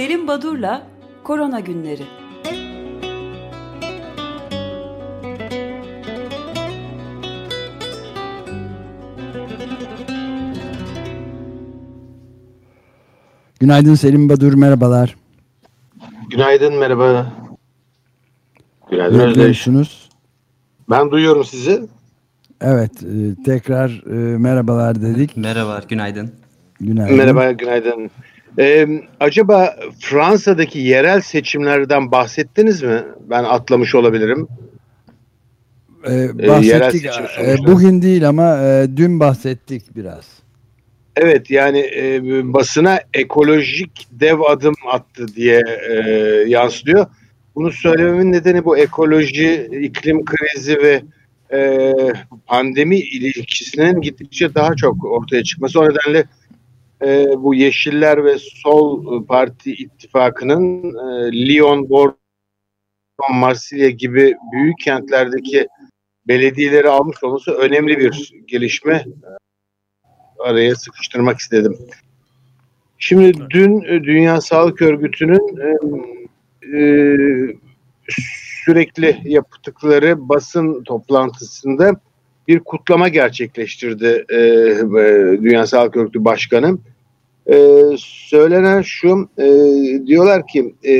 Selim Badur'la Korona Günleri. Günaydın Selim Badur, merhabalar. Günaydın, merhaba. Günaydın Özdeş. Ben duyuyorum sizi. Evet, e, tekrar e, merhabalar dedik. Merhaba, günaydın. Günaydın. Merhaba, günaydın. Ee, acaba Fransa'daki yerel seçimlerden bahsettiniz mi? Ben atlamış olabilirim. Ee, bahsettik. Ee, bugün değil ama e, dün bahsettik biraz. Evet yani e, basına ekolojik dev adım attı diye e, yansıtıyor. Bunu söylememin nedeni bu ekoloji, iklim krizi ve e, pandemi ilişkisinin gittikçe daha çok ortaya çıkması. O nedenle e, bu Yeşiller ve Sol Parti ittifakının e, Lyon, Bordeaux, Marsilya gibi büyük kentlerdeki belediyeleri almış olması önemli bir gelişme. Araya sıkıştırmak istedim. Şimdi dün e, Dünya Sağlık Örgütü'nün e, e, sürekli yaptıkları basın toplantısında bir kutlama gerçekleştirdi e, Dünya Sağlık Örgütü Başkanı. E, söylenen şu, e, diyorlar ki e,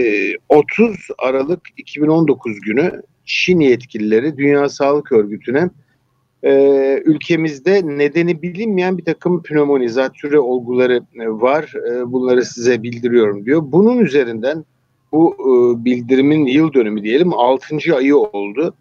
30 Aralık 2019 günü Çin yetkilileri Dünya Sağlık Örgütü'ne e, ülkemizde nedeni bilinmeyen bir takım pnömoni, zatürre olguları var. E, bunları size bildiriyorum diyor. Bunun üzerinden bu e, bildirimin yıl dönümü diyelim 6. ayı oldu.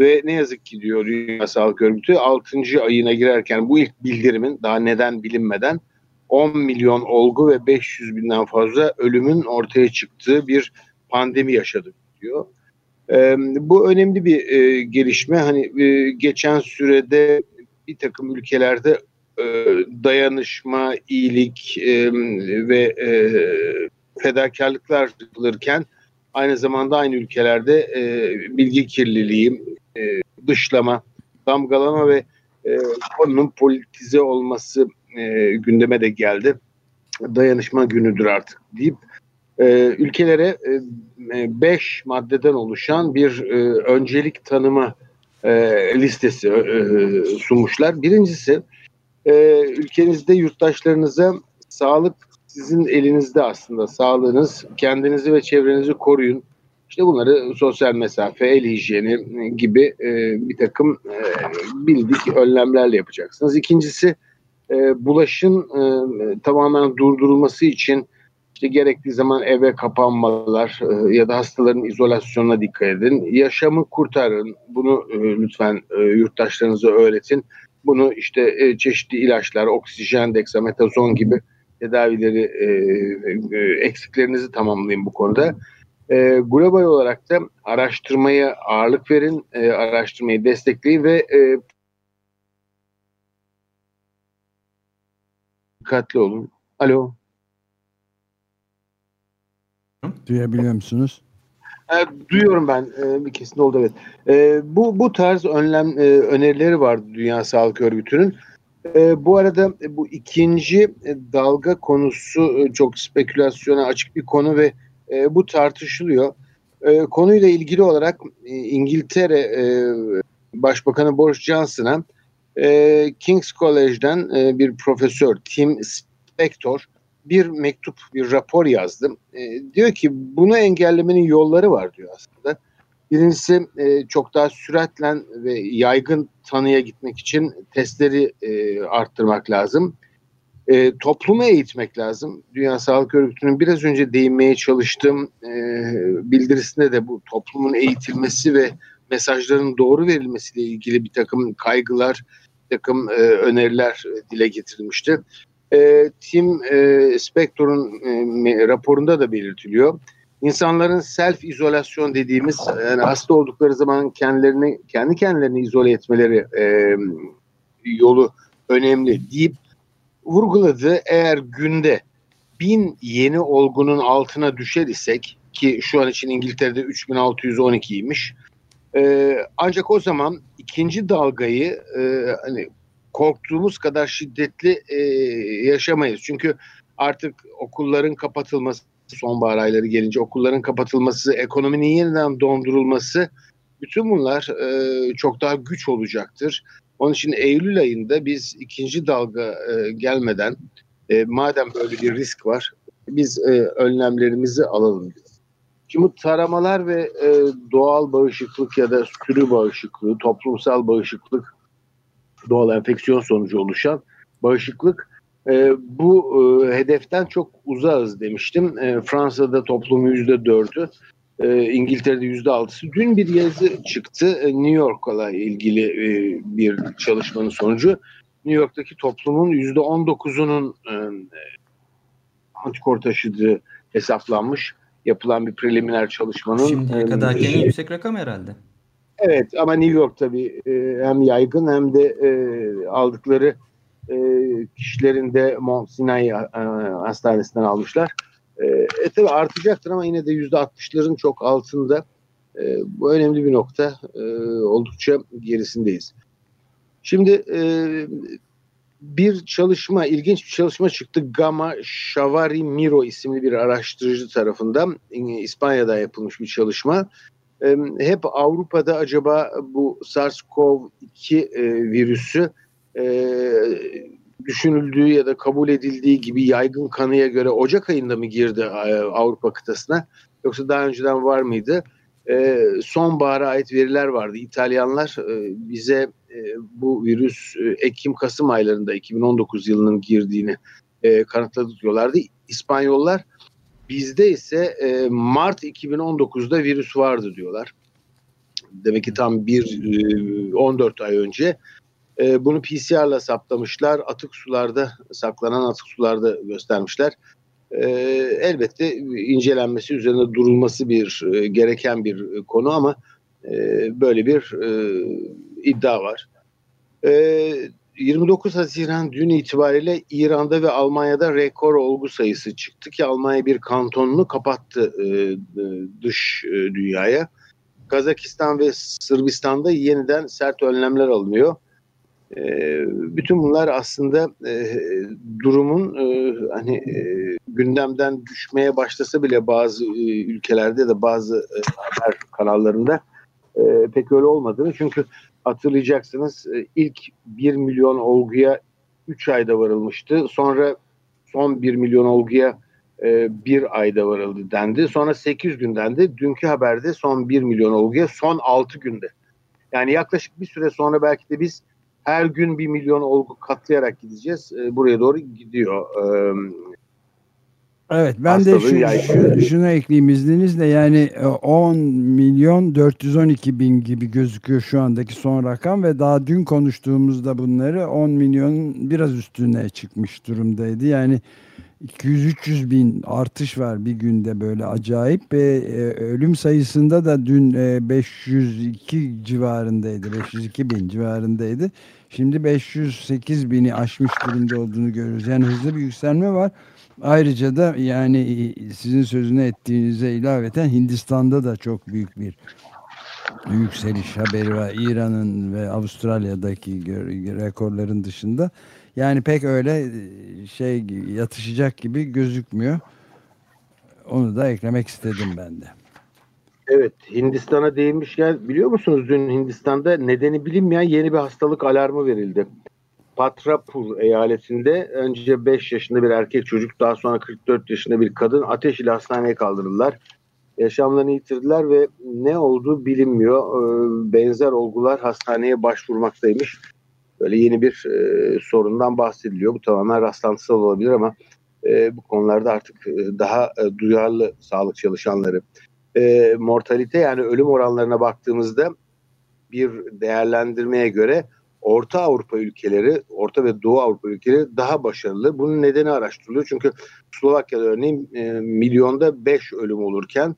Ve ne yazık ki diyor Dünya Sağlık Örgütü 6. ayına girerken bu ilk bildirimin daha neden bilinmeden 10 milyon olgu ve 500 binden fazla ölümün ortaya çıktığı bir pandemi yaşadık diyor. E, bu önemli bir e, gelişme. Hani e, geçen sürede bir takım ülkelerde e, dayanışma, iyilik e, ve e, fedakarlıklar yapılırken aynı zamanda aynı ülkelerde e, bilgi kirliliği, e, dışlama, damgalama ve e, konunun politize olması e, gündeme de geldi. Dayanışma günüdür artık deyip e, ülkelere 5 e, maddeden oluşan bir e, öncelik tanımı e, listesi e, sunmuşlar. Birincisi e, ülkenizde yurttaşlarınıza sağlık sizin elinizde aslında sağlığınız kendinizi ve çevrenizi koruyun. İşte bunları sosyal mesafe, el hijyeni gibi e, bir takım e, bildik önlemlerle yapacaksınız. İkincisi e, bulaşın e, tamamen durdurulması için işte gerektiği zaman eve kapanmalar e, ya da hastaların izolasyonuna dikkat edin. Yaşamı kurtarın. Bunu e, lütfen e, yurttaşlarınıza öğretin. Bunu işte e, çeşitli ilaçlar, oksijen, deksametazon gibi tedavileri e, e, eksiklerinizi tamamlayın bu konuda. E, global olarak da araştırmaya ağırlık verin, e, araştırmayı destekleyin ve e, dikkatli olun. Alo. Duyabiliyor musunuz? E, duyuyorum ben. E, bir kesin oldu evet. E, bu bu tarz önlem e, önerileri var Dünya Sağlık Örgütü'nün. E, bu arada e, bu ikinci e, dalga konusu e, çok spekülasyona açık bir konu ve e, bu tartışılıyor. E, konuyla ilgili olarak e, İngiltere e, Başbakanı Boris Johnson'a e, King's College'den e, bir profesör Tim Spector bir mektup, bir rapor yazdım. E, diyor ki bunu engellemenin yolları var diyor aslında. Birincisi e, çok daha süratle ve yaygın tanıya gitmek için testleri e, arttırmak lazım. E, toplumu eğitmek lazım. Dünya Sağlık Örgütü'nün biraz önce değinmeye çalıştığım e, bildirisinde de bu toplumun eğitilmesi ve mesajların doğru verilmesiyle ilgili bir takım kaygılar, bir takım e, öneriler dile getirilmişti. E, Tim e, Spector'un e, raporunda da belirtiliyor insanların self izolasyon dediğimiz yani hasta oldukları zaman kendilerini kendi kendilerini izole etmeleri e, yolu önemli deyip vurguladı. Eğer günde bin yeni olgunun altına düşer isek ki şu an için İngiltere'de 3612'ymiş. E, ancak o zaman ikinci dalgayı e, hani korktuğumuz kadar şiddetli e, yaşamayız. Çünkü artık okulların kapatılması sonbahar ayları gelince okulların kapatılması, ekonominin yeniden dondurulması bütün bunlar e, çok daha güç olacaktır. Onun için Eylül ayında biz ikinci dalga e, gelmeden e, madem böyle bir risk var biz e, önlemlerimizi alalım diyor. Şimdi taramalar ve e, doğal bağışıklık ya da sürü bağışıklığı, toplumsal bağışıklık, doğal enfeksiyon sonucu oluşan bağışıklık e, bu e, hedeften çok uzağız demiştim. E, Fransa'da toplumun yüzde dördü, e, İngiltere'de yüzde altısı. Dün bir yazı çıktı e, New York'la ilgili e, bir çalışmanın sonucu. New York'taki toplumun yüzde on dokuzunun e, antikor taşıdığı hesaplanmış. Yapılan bir preliminer çalışmanın. Şimdiye kadar en yüksek rakam herhalde. Evet ama New York tabii e, hem yaygın hem de e, aldıkları e, kişilerin de Mount Sinai e, Hastanesi'nden almışlar. E, e tabii artacaktır ama yine de yüzde 60'ların çok altında. E, bu önemli bir nokta. E, oldukça gerisindeyiz. Şimdi e, bir çalışma, ilginç bir çalışma çıktı. Gama Shavari Miro isimli bir araştırıcı tarafından İspanya'da yapılmış bir çalışma. Hep Avrupa'da acaba bu SARS-CoV-2 e, virüsü e, düşünüldüğü ya da kabul edildiği gibi yaygın kanıya göre Ocak ayında mı girdi e, Avrupa kıtasına yoksa daha önceden var mıydı? Sonbahara ait veriler vardı. İtalyanlar bize bu virüs Ekim-Kasım aylarında 2019 yılının girdiğini kanıtladı diyorlardı. İspanyollar bizde ise Mart 2019'da virüs vardı diyorlar. Demek ki tam bir 14 ay önce e, bunu PCR'la saptamışlar. Atık sularda saklanan atık sularda göstermişler. E, elbette incelenmesi üzerinde durulması bir e, gereken bir konu ama e, böyle bir e, iddia var. E, 29 Haziran dün itibariyle İran'da ve Almanya'da rekor olgu sayısı çıktı ki Almanya bir kantonunu kapattı e, e dış e, dünyaya. Kazakistan ve Sırbistan'da yeniden sert önlemler alınıyor. Ee, bütün bunlar aslında e, durumun e, hani e, gündemden düşmeye başlasa bile bazı ülkelerde de bazı haber kanallarında pek öyle olmadığını çünkü hatırlayacaksınız ilk 1 milyon olguya 3 ayda varılmıştı. Sonra son 1 milyon olguya bir ayda varıldı dendi. Sonra 8 gün dendi. Dünkü haberde son 1 milyon olguya son 6 günde. Yani yaklaşık bir süre sonra belki de biz her gün bir milyon olgu katlayarak gideceğiz. E, buraya doğru gidiyor. E, evet ben de şu, şu, şunu ekleyeyim izninizle. Yani 10 e, milyon 412 bin gibi gözüküyor şu andaki son rakam ve daha dün konuştuğumuzda bunları 10 milyon biraz üstüne çıkmış durumdaydı. Yani 200-300 bin artış var bir günde böyle acayip ve e, ölüm sayısında da dün e, 502 civarındaydı 502 bin civarındaydı. Şimdi 508 bini aşmış durumda olduğunu görüyoruz. Yani hızlı bir yükselme var ayrıca da yani sizin sözüne ettiğinize ilaveten Hindistan'da da çok büyük bir yükseliş haberi var İran'ın ve Avustralya'daki rekorların dışında yani pek öyle e, şey yatışacak gibi gözükmüyor. Onu da eklemek istedim ben de. Evet Hindistan'a değinmişken biliyor musunuz dün Hindistan'da nedeni bilinmeyen yeni bir hastalık alarmı verildi. Patrapur eyaletinde önce 5 yaşında bir erkek çocuk daha sonra 44 yaşında bir kadın ateş ile hastaneye kaldırıldılar. Yaşamlarını yitirdiler ve ne olduğu bilinmiyor. Ee, benzer olgular hastaneye başvurmaktaymış böyle yeni bir e, sorundan bahsediliyor. Bu tamamen rastlantısal olabilir ama e, bu konularda artık e, daha duyarlı sağlık çalışanları. Mortalite yani ölüm oranlarına baktığımızda bir değerlendirmeye göre Orta Avrupa ülkeleri, Orta ve Doğu Avrupa ülkeleri daha başarılı. Bunun nedeni araştırılıyor. Çünkü Slovakya'da örneğin e, milyonda 5 ölüm olurken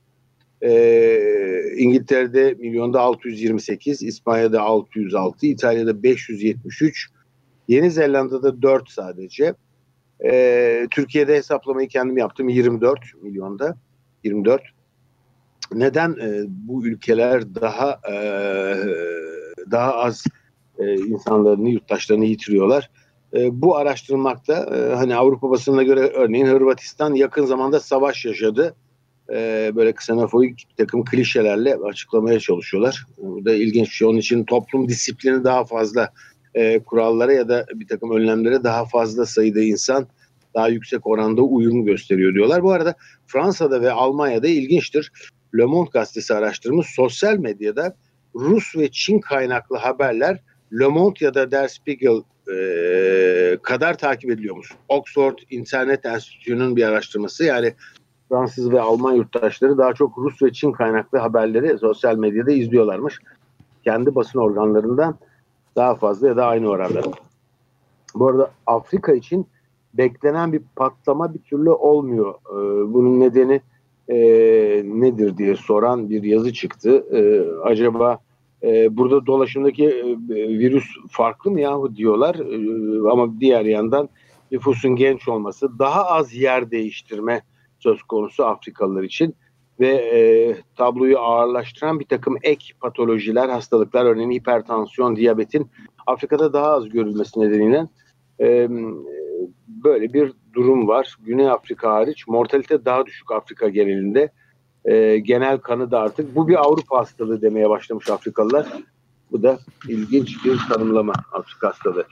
ee, İngiltere'de milyonda 628, İspanya'da 606, İtalya'da 573, Yeni Zelanda'da 4 sadece. Ee, Türkiye'de hesaplamayı kendim yaptım 24 milyonda. 24. Neden e, bu ülkeler daha e, daha az e, insanlarını, yurttaşlarını yitiriyorlar? E, bu araştırılmakta. E, hani Avrupa basınına göre örneğin Hırvatistan yakın zamanda savaş yaşadı. E, böyle ksenofobik bir takım klişelerle açıklamaya çalışıyorlar. Bu da ilginç bir şey. Onun için toplum disiplini daha fazla e, kurallara ya da bir takım önlemlere daha fazla sayıda insan daha yüksek oranda uyum gösteriyor diyorlar. Bu arada Fransa'da ve Almanya'da ilginçtir. Le Monde gazetesi araştırmış sosyal medyada Rus ve Çin kaynaklı haberler Le Monde ya da Der Spiegel e, kadar takip ediliyormuş. Oxford İnternet Enstitüsü'nün bir araştırması yani Fransız ve Alman yurttaşları daha çok Rus ve Çin kaynaklı haberleri sosyal medyada izliyorlarmış. Kendi basın organlarından daha fazla ya da aynı oranda. Bu arada Afrika için beklenen bir patlama bir türlü olmuyor. Ee, bunun nedeni e, nedir diye soran bir yazı çıktı. Ee, acaba e, burada dolaşımdaki e, virüs farklı mı yahu diyorlar ama diğer yandan nüfusun genç olması daha az yer değiştirme söz konusu Afrikalılar için ve e, tabloyu ağırlaştıran bir takım ek patolojiler, hastalıklar örneğin hipertansiyon, diyabetin Afrika'da daha az görülmesi nedeniyle e, böyle bir durum var. Güney Afrika hariç mortalite daha düşük Afrika genelinde. E, genel kanı da artık bu bir Avrupa hastalığı demeye başlamış Afrikalılar. Bu da ilginç bir tanımlama Afrika hastalığı.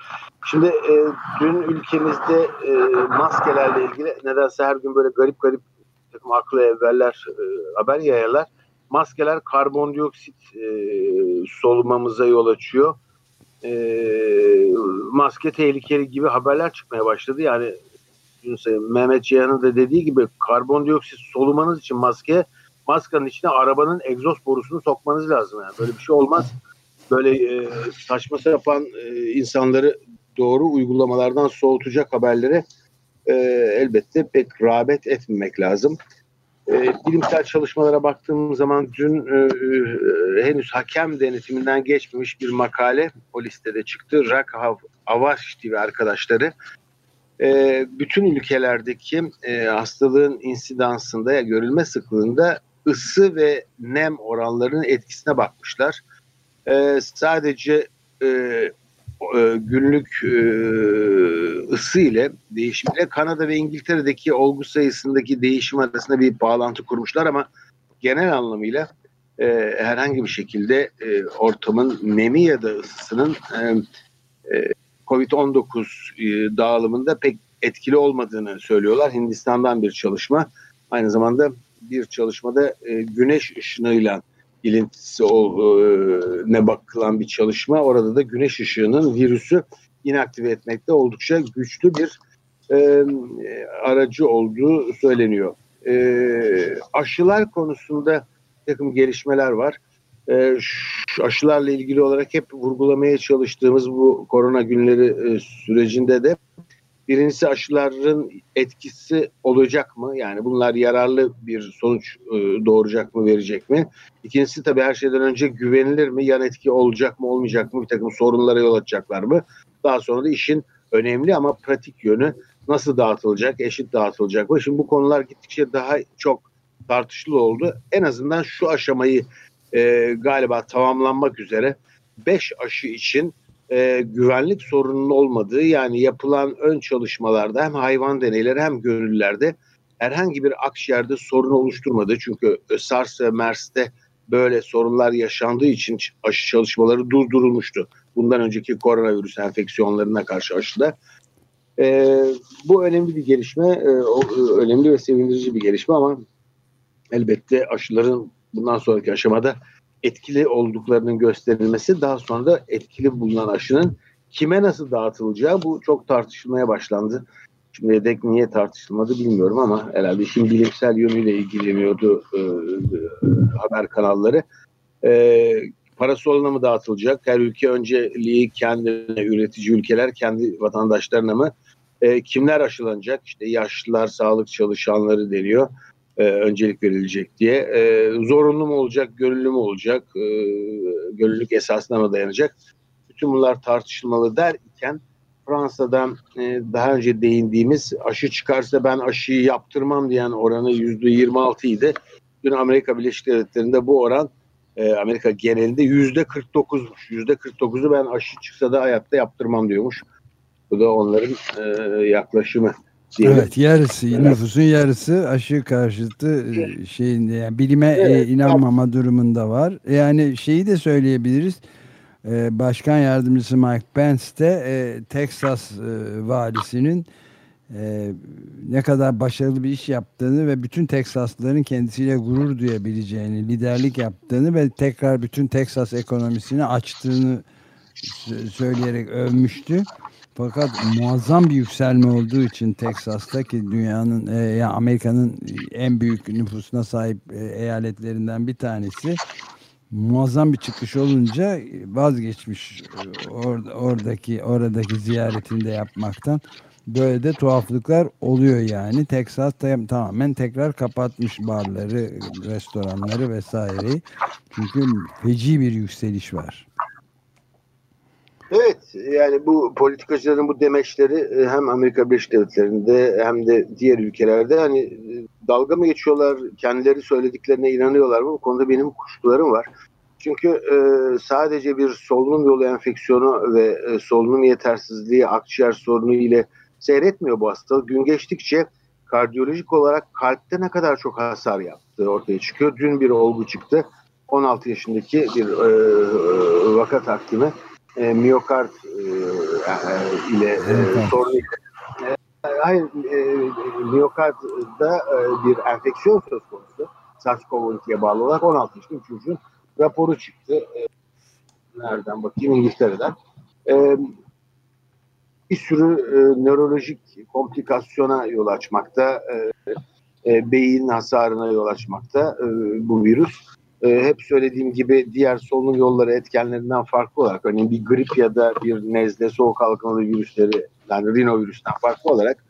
Şimdi e, dün ülkemizde e, maskelerle ilgili nedense her gün böyle garip garip takım aklı evveller e, haber yayarlar. Maskeler karbondioksit e, solumamıza yol açıyor. E, maske tehlikeli gibi haberler çıkmaya başladı. Yani Mehmet Cihan'ın da dediği gibi karbondioksit solumanız için maske maskanın içine arabanın egzoz borusunu sokmanız lazım. Yani böyle bir şey olmaz. Böyle e, saçma sapan e, insanları doğru uygulamalardan soğutacak haberlere e, elbette pek rağbet etmemek lazım. E, bilimsel çalışmalara baktığım zaman dün e, e, henüz hakem denetiminden geçmemiş bir makale o listede çıktı. Rakav Avaşti ve arkadaşları e, bütün ülkelerdeki e, hastalığın insidansında ya görülme sıklığında ısı ve nem oranlarının etkisine bakmışlar. E, sadece e, e, günlük e, ısı ile değişimiyle Kanada ve İngiltere'deki olgu sayısındaki değişim arasında bir bağlantı kurmuşlar ama genel anlamıyla e, herhangi bir şekilde e, ortamın nemi ya da ısısının e, e, COVID-19 e, dağılımında pek etkili olmadığını söylüyorlar. Hindistan'dan bir çalışma. Aynı zamanda bir çalışmada e, güneş ışınıyla ilintisi e, ne bakılan bir çalışma. Orada da güneş ışığının virüsü inaktive etmekte oldukça güçlü bir e, aracı olduğu söyleniyor. E, aşılar konusunda takım gelişmeler var. E, aşılarla ilgili olarak hep vurgulamaya çalıştığımız bu korona günleri e, sürecinde de Birincisi aşıların etkisi olacak mı? Yani bunlar yararlı bir sonuç e, doğuracak mı, verecek mi? İkincisi tabii her şeyden önce güvenilir mi? Yan etki olacak mı, olmayacak mı? Bir takım sorunlara yol açacaklar mı? Daha sonra da işin önemli ama pratik yönü nasıl dağıtılacak, eşit dağıtılacak mı? Şimdi bu konular gittikçe daha çok tartışılı oldu. En azından şu aşamayı e, galiba tamamlanmak üzere 5 aşı için e, güvenlik sorununun olmadığı yani yapılan ön çalışmalarda hem hayvan deneyleri hem gönüllülerde herhangi bir akciğerde sorun oluşturmadı. Çünkü SARS ve MERS'te böyle sorunlar yaşandığı için aşı çalışmaları durdurulmuştu. Bundan önceki koronavirüs enfeksiyonlarına karşı aşıda. E, bu önemli bir gelişme, e, önemli ve sevindirici bir gelişme ama elbette aşıların bundan sonraki aşamada etkili olduklarının gösterilmesi daha sonra da etkili bulunan aşının kime nasıl dağıtılacağı bu çok tartışılmaya başlandı. Şimdi dek niye tartışılmadı bilmiyorum ama herhalde işin bilimsel yönüyle ilgileniyordu e, e, haber kanalları. E, parası olana mı dağıtılacak? Her ülke önceliği kendine üretici ülkeler kendi vatandaşlarına mı? E, kimler aşılanacak? İşte yaşlılar, sağlık çalışanları deniyor e, öncelik verilecek diye. E, zorunlu mu olacak, gönüllü mü olacak, e, gönüllülük esasına mı dayanacak? Bütün bunlar tartışılmalı derken Fransa'dan e, daha önce değindiğimiz aşı çıkarsa ben aşıyı yaptırmam diyen oranı %26 idi. Dün Amerika Birleşik Devletleri'nde bu oran e, Amerika genelinde %49'muş. %49'u ben aşı çıksa da hayatta yaptırmam diyormuş. Bu da onların e, yaklaşımı. Diyelim. Evet yarısı evet. nüfusun yarısı aşı karşıtı e, şeyin yani bilime e, evet, inanmama evet. durumunda var. Yani şeyi de söyleyebiliriz. Başkan Yardımcısı Mike Pence de e, Texas e, valisinin e, ne kadar başarılı bir iş yaptığını ve bütün Teksaslıların kendisiyle gurur duyabileceğini, liderlik yaptığını ve tekrar bütün Teksas ekonomisini açtığını söyleyerek övmüştü. Fakat muazzam bir yükselme olduğu için Teksas'ta ki dünyanın e, yani Amerika'nın en büyük nüfusuna sahip e, eyaletlerinden bir tanesi muazzam bir çıkış olunca vazgeçmiş e, or, oradaki oradaki ziyaretini de yapmaktan. Böyle de tuhaflıklar oluyor yani. Texas tamamen tekrar kapatmış barları, restoranları vesaireyi. Çünkü feci bir yükseliş var. Evet yani bu politikacıların bu demeçleri e, hem Amerika Birleşik Devletleri'nde hem de diğer ülkelerde hani e, dalga mı geçiyorlar kendileri söylediklerine inanıyorlar mı bu konuda benim kuşkularım var. Çünkü e, sadece bir solunum yolu enfeksiyonu ve e, solunum yetersizliği akciğer sorunu ile seyretmiyor bu hastalık. Gün geçtikçe kardiyolojik olarak kalpte ne kadar çok hasar yaptığı ortaya çıkıyor. Dün bir olgu çıktı. 16 yaşındaki bir e, vaka takdimi e, miyokard e, ile e, sorunu e, hayır e, miyokardda e, bir enfeksiyon söz konusu SARS-CoV-2'ye bağlı olarak 16 yaşında çocuğun raporu çıktı. E, nereden bakayım İngiltere'den. E, bir sürü e, nörolojik komplikasyona yol açmakta, e, e, beyin hasarına yol açmakta e, bu virüs e, hep söylediğim gibi diğer solunum yolları etkenlerinden farklı olarak örneğin bir grip ya da bir nezle soğuk algınlığı virüsleri yani rinovirüsten farklı olarak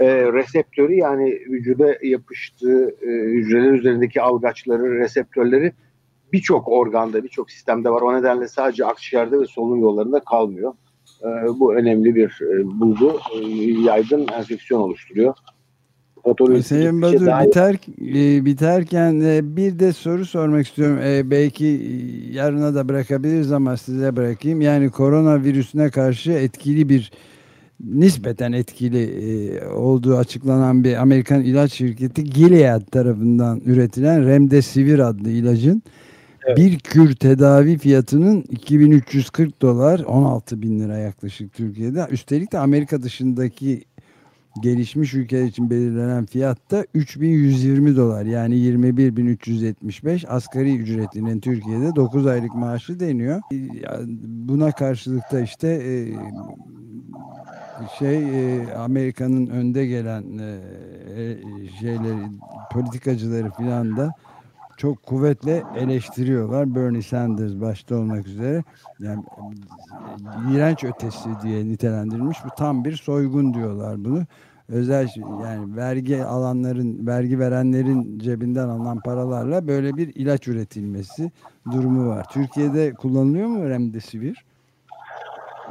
e, reseptörü yani vücuda yapıştığı e, hücreler üzerindeki algaçları, reseptörleri birçok organda, birçok sistemde var. O nedenle sadece akciğerde ve solunum yollarında kalmıyor. E, bu önemli bir e, bulgu. E, yaygın enfeksiyon oluşturuyor. Sayın Badur daha... biter, e, biterken e, bir de soru sormak istiyorum. E, belki yarına da bırakabiliriz ama size bırakayım. Yani koronavirüsüne karşı etkili bir nispeten etkili olduğu açıklanan bir Amerikan ilaç şirketi Gilead tarafından üretilen Remdesivir adlı ilacın evet. bir kür tedavi fiyatının 2340 dolar 16 bin lira yaklaşık Türkiye'de. Üstelik de Amerika dışındaki gelişmiş ülkeler için belirlenen fiyatta 3120 dolar yani 21.375 asgari ücretinin Türkiye'de 9 aylık maaşı deniyor. Buna karşılıkta işte e, şey e, Amerika'nın önde gelen e, şeyleri politikacıları filan da çok kuvvetle eleştiriyorlar. Bernie Sanders başta olmak üzere. Yani iğrenç ötesi diye nitelendirilmiş. Bu tam bir soygun diyorlar bunu. Özel yani vergi alanların, vergi verenlerin cebinden alınan paralarla böyle bir ilaç üretilmesi durumu var. Türkiye'de kullanılıyor mu Remdesivir?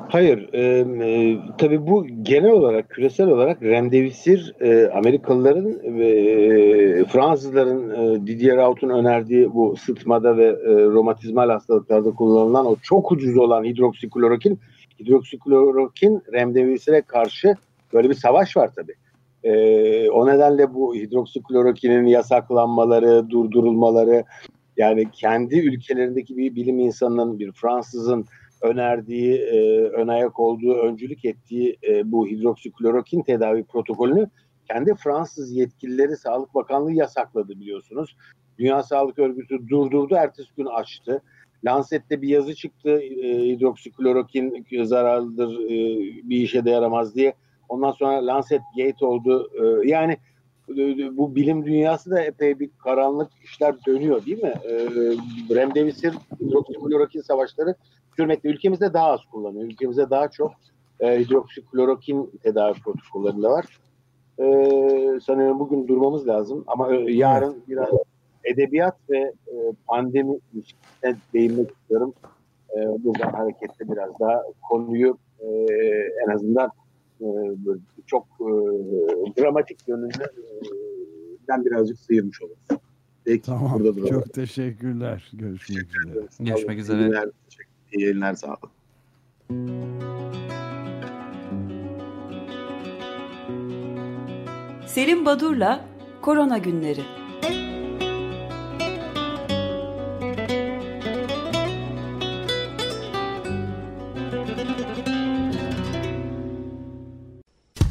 Hayır. E, e, tabii bu genel olarak, küresel olarak Remdesivir e, Amerikalıların ve e, Fransızların e, Didier Raoult'un önerdiği bu sıtmada ve e, romatizmal hastalıklarda kullanılan o çok ucuz olan hidroksiklorokin, hidroksiklorokin Remdesivir'e karşı böyle bir savaş var tabii. E, o nedenle bu hidroksiklorokinin yasaklanmaları, durdurulmaları yani kendi ülkelerindeki bir bilim insanının, bir Fransızın önerdiği, e, ön ayak olduğu, öncülük ettiği e, bu hidroksiklorokin tedavi protokolünü kendi Fransız yetkilileri Sağlık Bakanlığı yasakladı biliyorsunuz. Dünya Sağlık Örgütü durdurdu, ertesi gün açtı. Lancet'te bir yazı çıktı, e, hidroksiklorokin zararlıdır, e, bir işe de yaramaz diye. Ondan sonra Lancet Gate oldu. E, yani e, bu bilim dünyası da epey bir karanlık işler dönüyor değil mi? E, Remdesivir, hidroksiklorokin savaşları sürmekte. Ülkemizde daha az kullanıyor. Ülkemizde daha çok e, hidroksiklorokin tedavi protokollerinde var. E, sanıyorum bugün durmamız lazım. Ama e, yarın biraz edebiyat ve e, pandemi ilişkisine değinmek istiyorum. E, buradan hareketle biraz daha konuyu e, en azından e, çok e, dramatik yönünden birazcık sıyırmış oluruz. Peki, tamam. Burada duralım. Çok teşekkürler. Görüşmek üzere. Görüşmek üzere. İyi yayınlar, iyi yayınlar sağ olun. Selim Badur'la Korona Günleri